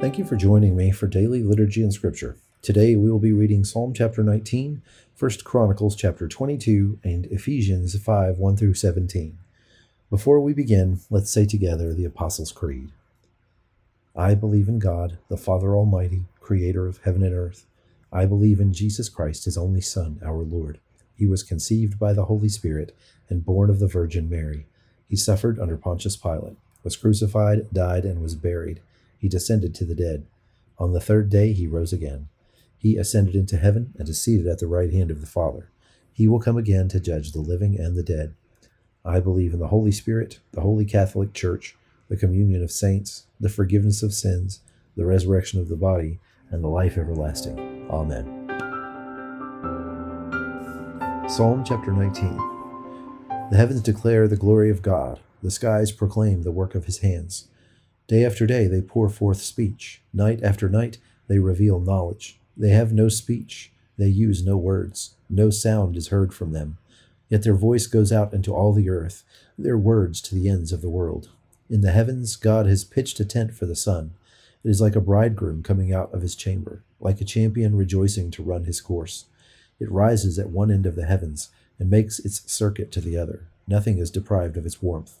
Thank you for joining me for daily liturgy and scripture. Today we will be reading Psalm chapter 19, 1 Chronicles chapter 22, and Ephesians 5 1 through 17. Before we begin, let's say together the Apostles' Creed. I believe in God, the Father Almighty, creator of heaven and earth. I believe in Jesus Christ, his only Son, our Lord. He was conceived by the Holy Spirit and born of the Virgin Mary. He suffered under Pontius Pilate, was crucified, died, and was buried. He descended to the dead. On the third day he rose again. He ascended into heaven and is seated at the right hand of the Father. He will come again to judge the living and the dead. I believe in the Holy Spirit, the Holy Catholic Church, the communion of saints, the forgiveness of sins, the resurrection of the body, and the life everlasting. Amen. Psalm chapter 19 The heavens declare the glory of God, the skies proclaim the work of his hands. Day after day they pour forth speech, night after night they reveal knowledge. They have no speech, they use no words, no sound is heard from them. Yet their voice goes out into all the earth, their words to the ends of the world. In the heavens, God has pitched a tent for the sun. It is like a bridegroom coming out of his chamber, like a champion rejoicing to run his course. It rises at one end of the heavens and makes its circuit to the other. Nothing is deprived of its warmth.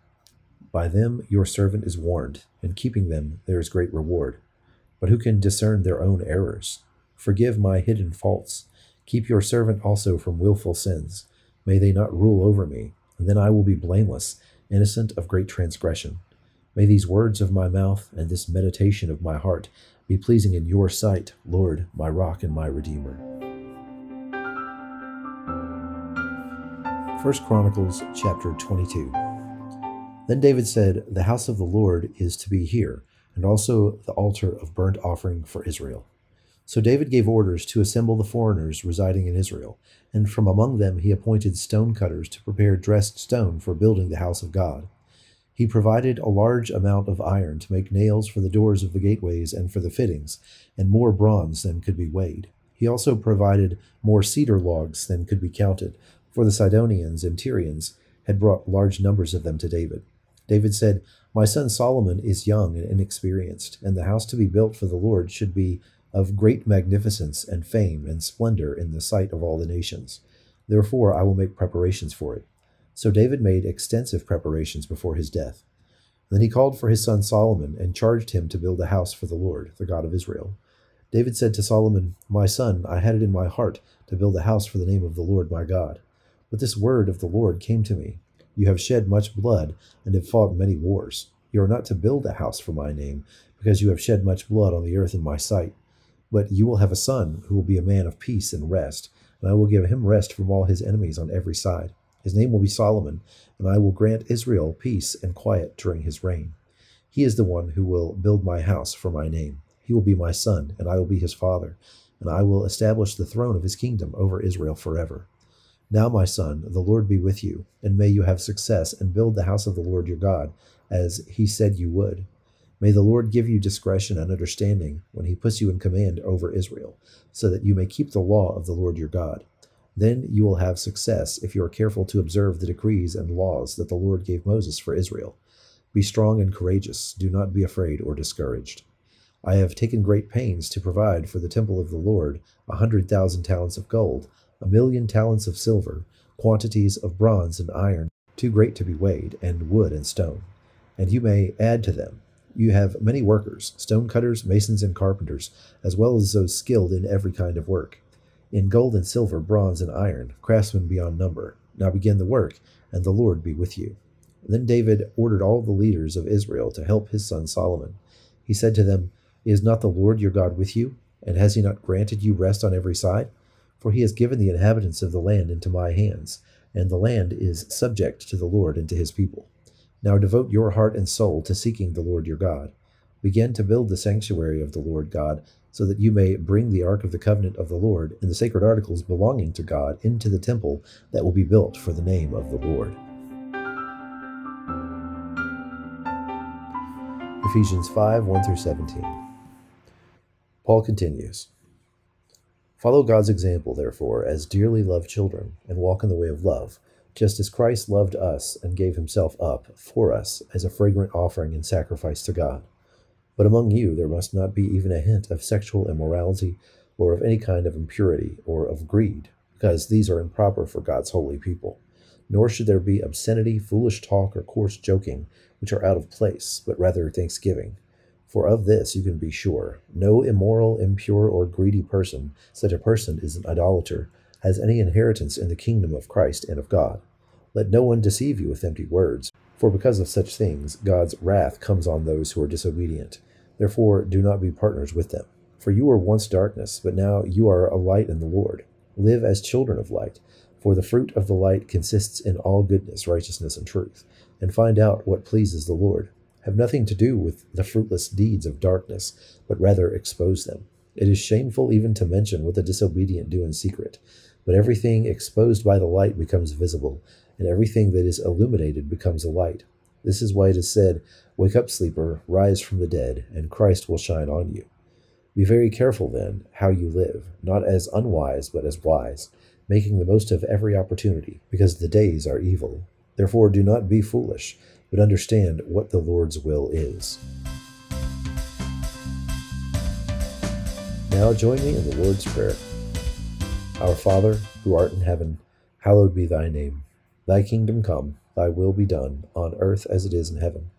By them your servant is warned, and keeping them there is great reward. But who can discern their own errors? Forgive my hidden faults Keep your servant also from wilful sins. May they not rule over me, and then I will be blameless, innocent of great transgression. May these words of my mouth and this meditation of my heart be pleasing in your sight, Lord, my rock and my redeemer. 1 Chronicles chapter 22. Then David said, The house of the Lord is to be here, and also the altar of burnt offering for Israel. So David gave orders to assemble the foreigners residing in Israel, and from among them he appointed stone cutters to prepare dressed stone for building the house of God. He provided a large amount of iron to make nails for the doors of the gateways and for the fittings, and more bronze than could be weighed. He also provided more cedar logs than could be counted, for the Sidonians and Tyrians had brought large numbers of them to David. David said, My son Solomon is young and inexperienced, and the house to be built for the Lord should be of great magnificence and fame and splendor in the sight of all the nations. Therefore I will make preparations for it. So David made extensive preparations before his death. Then he called for his son Solomon and charged him to build a house for the Lord, the God of Israel. David said to Solomon, My son, I had it in my heart to build a house for the name of the Lord my God. But this word of the Lord came to me You have shed much blood and have fought many wars. You are not to build a house for my name, because you have shed much blood on the earth in my sight. But you will have a son who will be a man of peace and rest, and I will give him rest from all his enemies on every side. His name will be Solomon, and I will grant Israel peace and quiet during his reign. He is the one who will build my house for my name. He will be my son, and I will be his father, and I will establish the throne of his kingdom over Israel forever. Now, my son, the Lord be with you, and may you have success and build the house of the Lord your God, as he said you would. May the Lord give you discretion and understanding when he puts you in command over Israel, so that you may keep the law of the Lord your God. Then you will have success if you are careful to observe the decrees and laws that the Lord gave Moses for Israel. Be strong and courageous. Do not be afraid or discouraged. I have taken great pains to provide for the temple of the Lord a hundred thousand talents of gold, a million talents of silver, quantities of bronze and iron, too great to be weighed, and wood and stone. And you may add to them you have many workers, stone cutters, masons, and carpenters, as well as those skilled in every kind of work. In gold and silver, bronze and iron, craftsmen beyond number. Now begin the work, and the Lord be with you. Then David ordered all the leaders of Israel to help his son Solomon. He said to them, Is not the Lord your God with you? And has he not granted you rest on every side? For he has given the inhabitants of the land into my hands, and the land is subject to the Lord and to his people. Now devote your heart and soul to seeking the Lord your God. Begin to build the sanctuary of the Lord God, so that you may bring the ark of the covenant of the Lord and the sacred articles belonging to God into the temple that will be built for the name of the Lord. Ephesians 5 1 through 17. Paul continues Follow God's example, therefore, as dearly loved children, and walk in the way of love, just as Christ loved us and gave himself up for us as a fragrant offering and sacrifice to God. But among you there must not be even a hint of sexual immorality, or of any kind of impurity, or of greed, because these are improper for God's holy people. Nor should there be obscenity, foolish talk, or coarse joking, which are out of place, but rather thanksgiving. For of this you can be sure no immoral, impure, or greedy person, such a person is an idolater, has any inheritance in the kingdom of Christ and of God. Let no one deceive you with empty words, for because of such things God's wrath comes on those who are disobedient. Therefore, do not be partners with them. For you were once darkness, but now you are a light in the Lord. Live as children of light, for the fruit of the light consists in all goodness, righteousness, and truth, and find out what pleases the Lord have nothing to do with the fruitless deeds of darkness, but rather expose them. It is shameful even to mention what the disobedient do in secret, but everything exposed by the light becomes visible, and everything that is illuminated becomes a light. This is why it is said, Wake up, sleeper, rise from the dead, and Christ will shine on you. Be very careful, then, how you live, not as unwise, but as wise, making the most of every opportunity, because the days are evil. Therefore, do not be foolish but understand what the Lord's will is. Now join me in the Lord's Prayer. Our Father, who art in heaven, hallowed be thy name. Thy kingdom come, thy will be done, on earth as it is in heaven.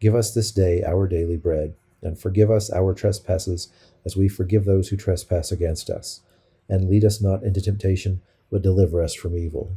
Give us this day our daily bread, and forgive us our trespasses, as we forgive those who trespass against us. And lead us not into temptation, but deliver us from evil.